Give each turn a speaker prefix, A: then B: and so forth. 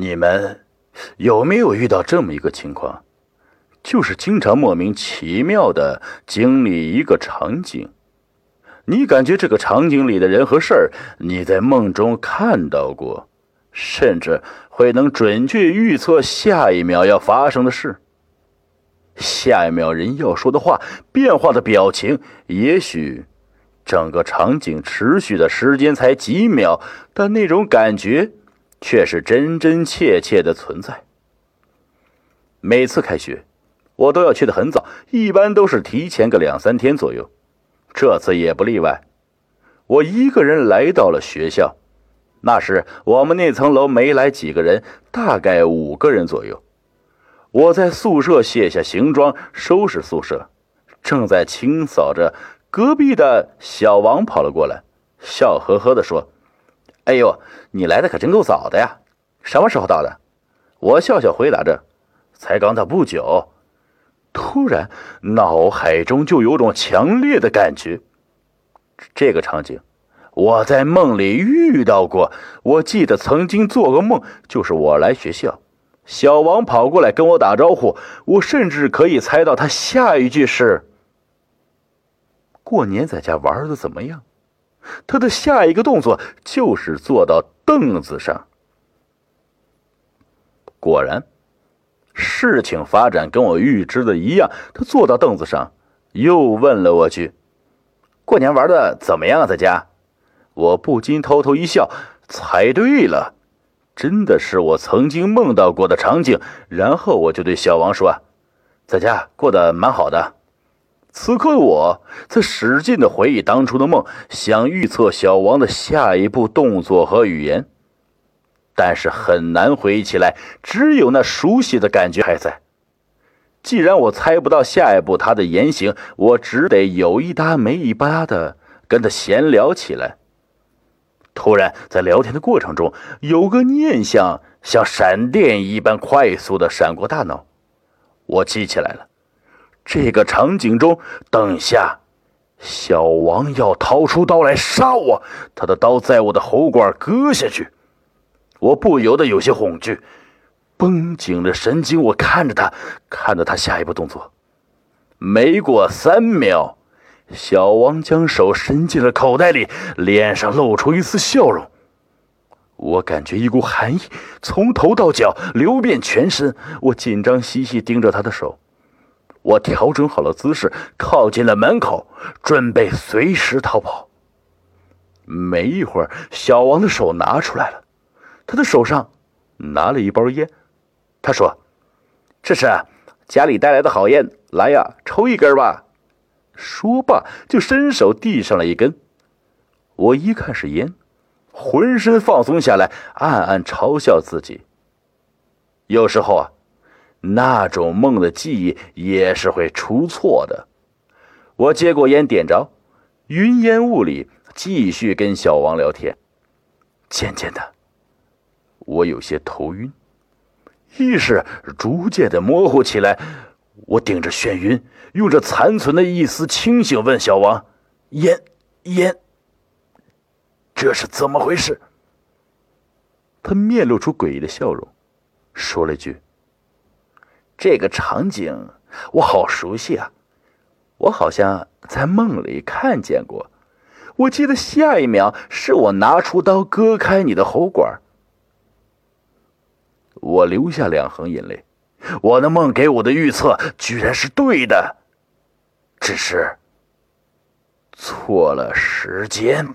A: 你们有没有遇到这么一个情况？就是经常莫名其妙的经历一个场景，你感觉这个场景里的人和事儿你在梦中看到过，甚至会能准确预测下一秒要发生的事。下一秒人要说的话、变化的表情，也许整个场景持续的时间才几秒，但那种感觉却是真真切切的存在。每次开学。我都要去的很早，一般都是提前个两三天左右。这次也不例外。我一个人来到了学校，那时我们那层楼没来几个人，大概五个人左右。我在宿舍卸下行装，收拾宿舍，正在清扫着，隔壁的小王跑了过来，笑呵呵地说：“哎呦，你来的可真够早的呀！什么时候到的？”我笑笑回答着：“才刚到不久。”突然，脑海中就有种强烈的感觉。这个场景，我在梦里遇到过。我记得曾经做个梦，就是我来学校，小王跑过来跟我打招呼。我甚至可以猜到他下一句是：“过年在家玩的怎么样？”他的下一个动作就是坐到凳子上。果然。事情发展跟我预知的一样，他坐到凳子上，又问了我句：“过年玩的怎么样啊？在家？”我不禁偷偷一笑，猜对了，真的是我曾经梦到过的场景。然后我就对小王说：“在家过得蛮好的。”此刻我在使劲的回忆当初的梦，想预测小王的下一步动作和语言。但是很难回忆起来，只有那熟悉的感觉还在。既然我猜不到下一步他的言行，我只得有一搭没一搭的跟他闲聊起来。突然，在聊天的过程中，有个念想像闪电一般快速的闪过大脑，我记起来了。这个场景中，等下，小王要掏出刀来杀我，他的刀在我的喉管割下去。我不由得有些恐惧，绷紧了神经。我看着他，看着他下一步动作。没过三秒，小王将手伸进了口袋里，脸上露出一丝笑容。我感觉一股寒意从头到脚流遍全身，我紧张兮兮盯着他的手。我调整好了姿势，靠近了门口，准备随时逃跑。没一会儿，小王的手拿出来了。他的手上拿了一包烟，他说：“这是家里带来的好烟，来呀，抽一根吧。”说罢就伸手递上了一根。我一看是烟，浑身放松下来，暗暗嘲笑自己。有时候啊，那种梦的记忆也是会出错的。我接过烟，点着，云烟雾里继续跟小王聊天。渐渐的。我有些头晕，意识逐渐的模糊起来。我顶着眩晕，用着残存的一丝清醒问小王：“烟，烟，这是怎么回事？”他面露出诡异的笑容，说了句：“这个场景我好熟悉啊，我好像在梦里看见过。我记得下一秒是我拿出刀割开你的喉管。”我流下两行眼泪，我的梦给我的预测居然是对的，只是错了时间。